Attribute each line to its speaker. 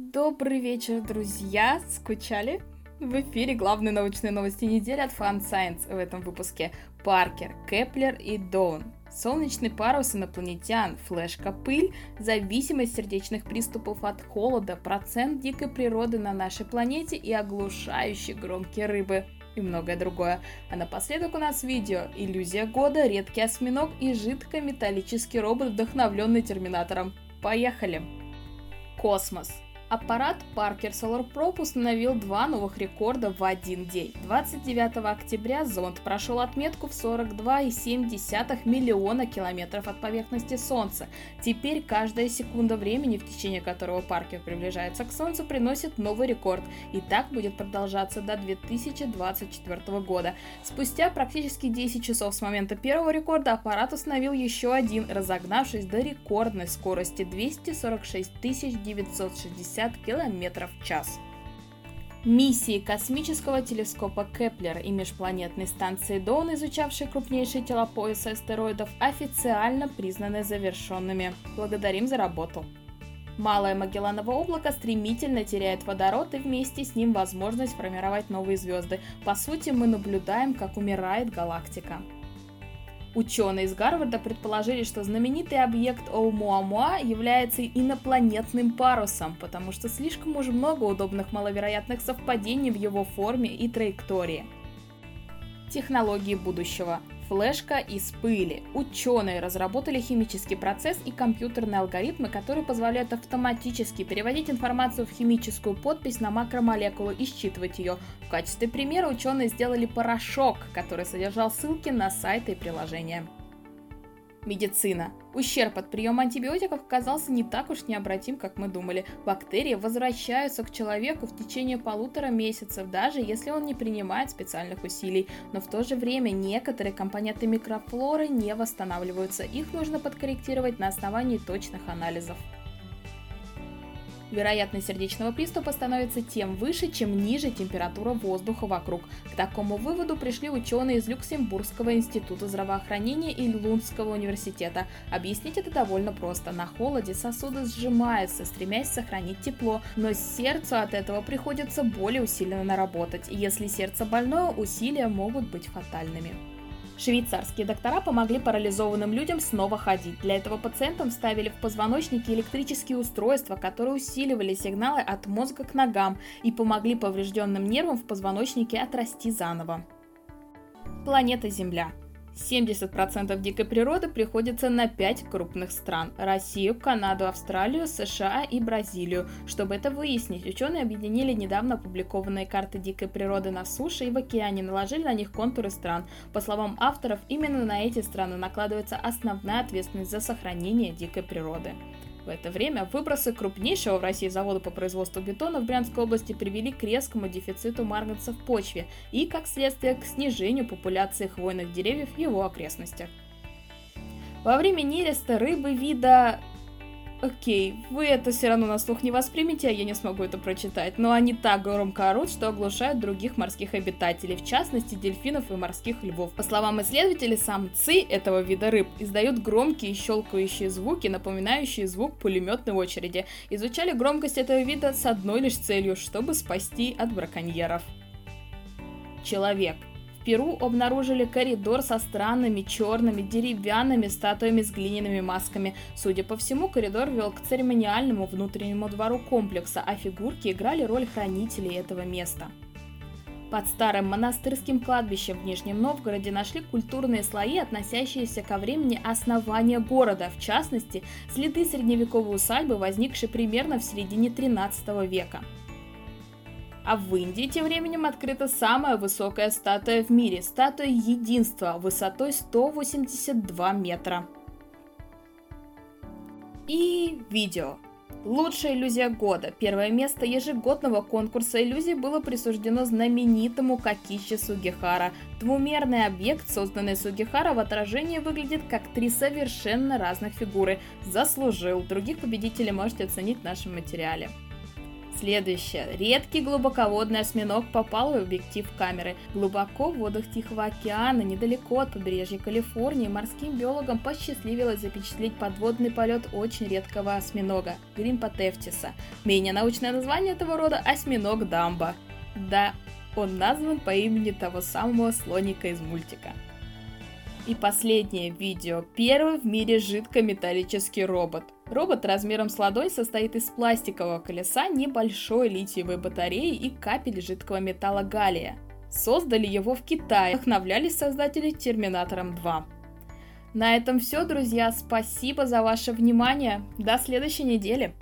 Speaker 1: Добрый вечер, друзья! Скучали? В эфире главные научные новости недели от Fun Science в этом выпуске. Паркер, Кеплер и Dawn. Солнечный парус инопланетян, флешка-пыль, зависимость сердечных приступов от холода, процент дикой природы на нашей планете и оглушающие громкие рыбы и многое другое. А напоследок у нас видео «Иллюзия года», «Редкий осьминог» и жидкометаллический робот, вдохновленный Терминатором. Поехали! Космос. Аппарат Parker Solar Probe установил два новых рекорда в один день. 29 октября зонд прошел отметку в 42,7 миллиона километров от поверхности Солнца. Теперь каждая секунда времени, в течение которого Паркер приближается к Солнцу, приносит новый рекорд. И так будет продолжаться до 2024 года. Спустя практически 10 часов с момента первого рекорда аппарат установил еще один, разогнавшись до рекордной скорости 246 960 60 км в час. Миссии космического телескопа Кеплер и межпланетной станции Dawn, изучавшие крупнейшие тела пояса астероидов, официально признаны завершенными. Благодарим за работу. Малое Магелланово облако стремительно теряет водород и вместе с ним возможность формировать новые звезды. По сути, мы наблюдаем, как умирает галактика. Ученые из Гарварда предположили, что знаменитый объект Оумуамуа является инопланетным парусом, потому что слишком уж много удобных маловероятных совпадений в его форме и траектории. Технологии будущего. Флешка из пыли. Ученые разработали химический процесс и компьютерные алгоритмы, которые позволяют автоматически переводить информацию в химическую подпись на макромолекулы и считывать ее. В качестве примера ученые сделали порошок, который содержал ссылки на сайты и приложения. Медицина. Ущерб от приема антибиотиков оказался не так уж необратим, как мы думали. Бактерии возвращаются к человеку в течение полутора месяцев, даже если он не принимает специальных усилий. Но в то же время некоторые компоненты микрофлоры не восстанавливаются. Их нужно подкорректировать на основании точных анализов вероятность сердечного приступа становится тем выше, чем ниже температура воздуха вокруг. К такому выводу пришли ученые из Люксембургского института здравоохранения и Лунского университета. Объяснить это довольно просто. На холоде сосуды сжимаются, стремясь сохранить тепло, но сердцу от этого приходится более усиленно работать. Если сердце больное, усилия могут быть фатальными. Швейцарские доктора помогли парализованным людям снова ходить. Для этого пациентам вставили в позвоночники электрические устройства, которые усиливали сигналы от мозга к ногам и помогли поврежденным нервам в позвоночнике отрасти заново. Планета Земля. 70% дикой природы приходится на 5 крупных стран – Россию, Канаду, Австралию, США и Бразилию. Чтобы это выяснить, ученые объединили недавно опубликованные карты дикой природы на суше и в океане, наложили на них контуры стран. По словам авторов, именно на эти страны накладывается основная ответственность за сохранение дикой природы. В это время выбросы крупнейшего в России завода по производству бетона в Брянской области привели к резкому дефициту марганца в почве и, как следствие, к снижению популяции хвойных деревьев в его окрестностях. Во время нереста рыбы вида Окей, вы это все равно на слух не воспримете, а я не смогу это прочитать, но они так громко орут, что оглушают других морских обитателей, в частности дельфинов и морских львов. По словам исследователей, самцы этого вида рыб издают громкие щелкающие звуки, напоминающие звук пулеметной очереди. Изучали громкость этого вида с одной лишь целью, чтобы спасти от браконьеров. Человек. Перу обнаружили коридор со странными черными деревянными статуями с глиняными масками. Судя по всему, коридор вел к церемониальному внутреннему двору комплекса, а фигурки играли роль хранителей этого места. Под старым монастырским кладбищем в Нижнем Новгороде нашли культурные слои, относящиеся ко времени основания города, в частности, следы средневековой усадьбы, возникшей примерно в середине 13 века. А в Индии тем временем открыта самая высокая статуя в мире – статуя единства высотой 182 метра. И видео. Лучшая иллюзия года. Первое место ежегодного конкурса иллюзий было присуждено знаменитому Какичи Сугихара. Двумерный объект, созданный Сугихара, в отражении выглядит как три совершенно разных фигуры. Заслужил. Других победителей можете оценить в нашем материале. Следующее. Редкий глубоководный осьминог попал в объектив камеры. Глубоко в водах Тихого океана, недалеко от побережья Калифорнии, морским биологам посчастливилось запечатлеть подводный полет очень редкого осьминога – Гримпотефтиса. Менее научное название этого рода – осьминог Дамба. Да, он назван по имени того самого слоника из мультика. И последнее видео. Первый в мире жидкометаллический робот. Робот размером с ладонь состоит из пластикового колеса, небольшой литиевой батареи и капель жидкого металла галлия. Создали его в Китае, вдохновлялись создатели Терминатором 2. На этом все, друзья. Спасибо за ваше внимание. До следующей недели.